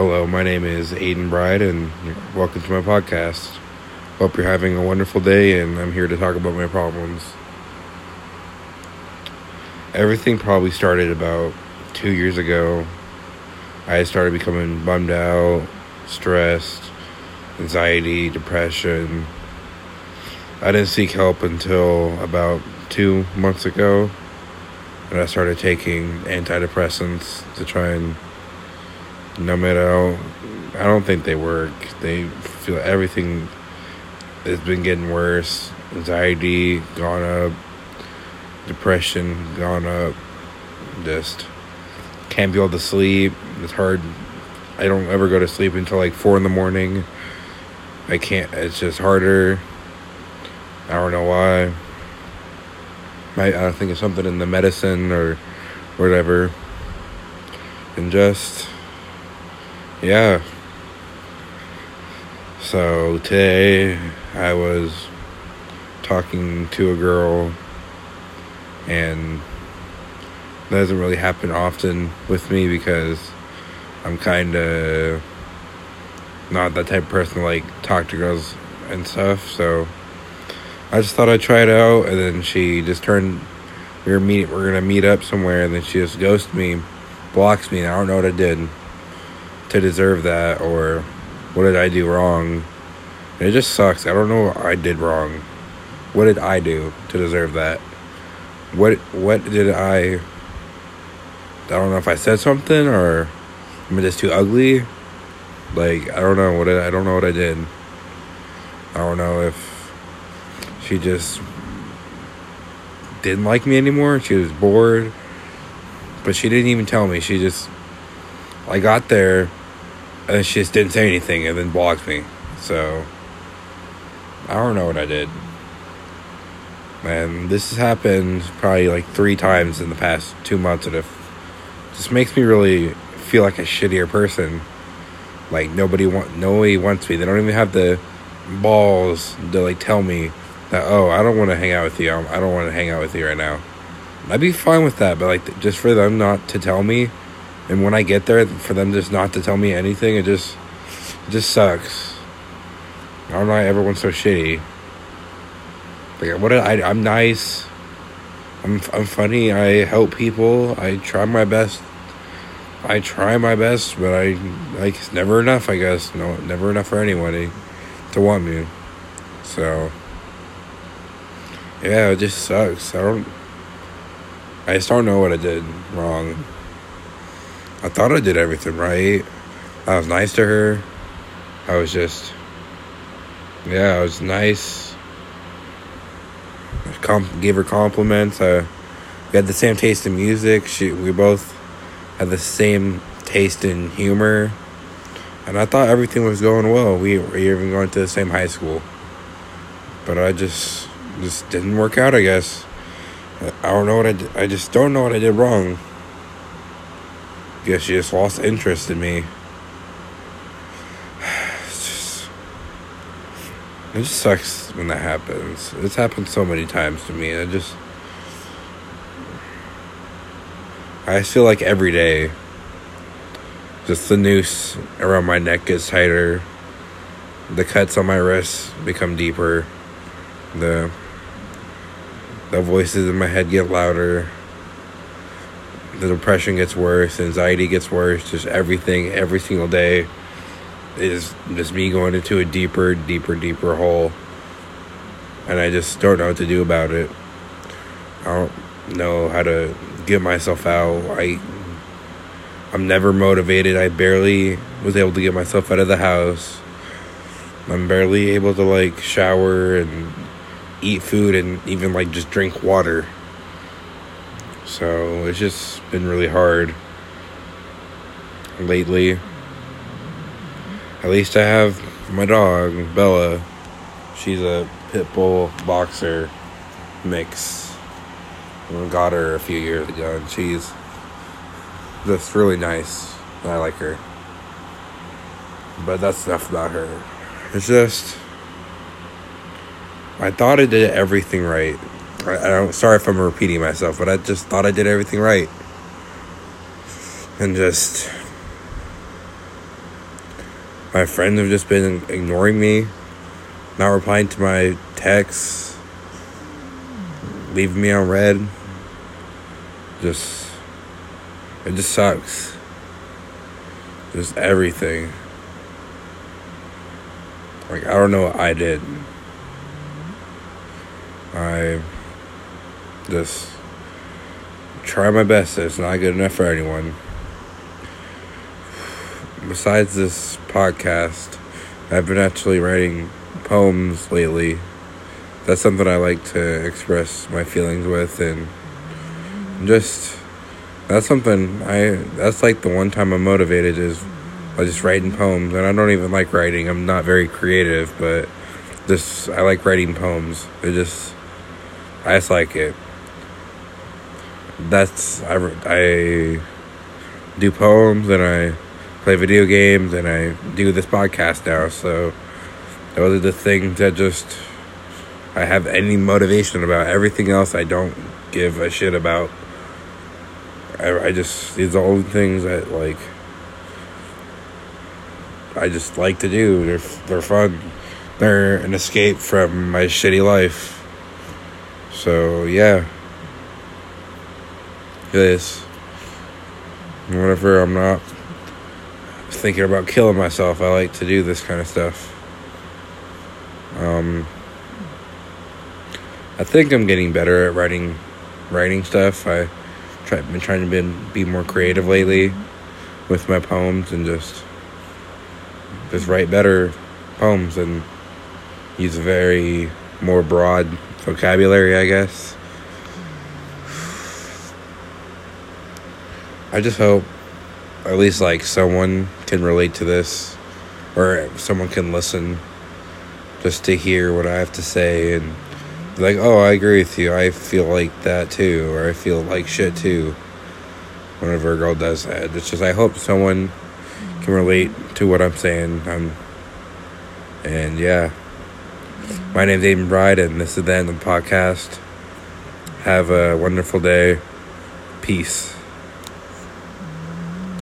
Hello, my name is Aiden Bride, and welcome to my podcast. Hope you're having a wonderful day, and I'm here to talk about my problems. Everything probably started about two years ago. I started becoming bummed out, stressed, anxiety, depression. I didn't seek help until about two months ago, and I started taking antidepressants to try and numb matter out. I don't think they work. They feel everything has been getting worse. Anxiety gone up, depression gone up. Just can't be able to sleep. It's hard. I don't ever go to sleep until like four in the morning. I can't. It's just harder. I don't know why. I, I think it's something in the medicine or whatever. And just yeah. So today I was talking to a girl, and that doesn't really happen often with me because I'm kind of not that type of person to like talk to girls and stuff. So I just thought I'd try it out, and then she just turned. We were meet. We're gonna meet up somewhere, and then she just ghosted me, blocks me, and I don't know what I did to deserve that or what did I do wrong? And it just sucks. I don't know what I did wrong. What did I do to deserve that? What what did I I don't know if I said something or am I just too ugly? Like I don't know what I, I don't know what I did. I don't know if she just didn't like me anymore. She was bored. But she didn't even tell me. She just I got there and she just didn't say anything and then blocked me. So I don't know what I did. And this has happened probably like three times in the past two months, and it just makes me really feel like a shittier person. Like nobody want nobody wants me. They don't even have the balls to like tell me that oh I don't want to hang out with you. I don't want to hang out with you right now. I'd be fine with that, but like just for them not to tell me and when I get there, for them just not to tell me anything, it just, it just sucks. I don't know why everyone's so shitty. Like, what? I, I'm nice. I'm, I'm funny. I help people. I try my best. I try my best, but I like it's never enough. I guess no, never enough for anybody to want me. So yeah, it just sucks. I don't. I just don't know what I did wrong. I thought I did everything right. I was nice to her. I was just, yeah, I was nice. I comp- gave her compliments. I, we had the same taste in music. She, we both had the same taste in humor, and I thought everything was going well. We were even going to the same high school, but I just, just didn't work out. I guess. I don't know what I did. I just don't know what I did wrong guess she just lost interest in me. Just, it just sucks when that happens. It's happened so many times to me. I just, I feel like every day, just the noose around my neck gets tighter. The cuts on my wrists become deeper. The the voices in my head get louder the depression gets worse, anxiety gets worse, just everything every single day is just me going into a deeper, deeper, deeper hole. And I just don't know what to do about it. I don't know how to get myself out. I I'm never motivated. I barely was able to get myself out of the house. I'm barely able to like shower and eat food and even like just drink water. So it's just been really hard lately. At least I have my dog, Bella. She's a pit bull boxer mix. I got her a few years ago, and she's just really nice. I like her. But that's enough about her. It's just. I thought I did everything right. I, I don't. Sorry if I'm repeating myself, but I just thought I did everything right, and just My friends have just been ignoring me, not replying to my texts, leaving me on read. Just, it just sucks. Just everything. Like, I don't know what I did. I just try my best. It's not good enough for anyone. Besides this podcast, I've been actually writing poems lately. That's something I like to express my feelings with, and just that's something I. That's like the one time I'm motivated is by just writing poems, and I don't even like writing. I'm not very creative, but just I like writing poems. It just I just like it. That's I I do poems and I play video games and I do this podcast now. So those are the things that just I have any motivation about. Everything else I don't give a shit about. I, I just these are all the things that like I just like to do. They're they're fun. They're an escape from my shitty life. So yeah. This. Whenever I'm not thinking about killing myself, I like to do this kind of stuff. Um, I think I'm getting better at writing, writing stuff. I try, been trying to be, be more creative lately with my poems and just just write better poems and use a very more broad vocabulary, I guess. I just hope at least like someone can relate to this or someone can listen just to hear what I have to say and like, oh, I agree with you. I feel like that too, or I feel like shit too. Whenever a girl does that, it's just I hope someone can relate to what I'm saying. I'm, and yeah, my name's Aiden Bride, and this is the end of the podcast. Have a wonderful day. Peace.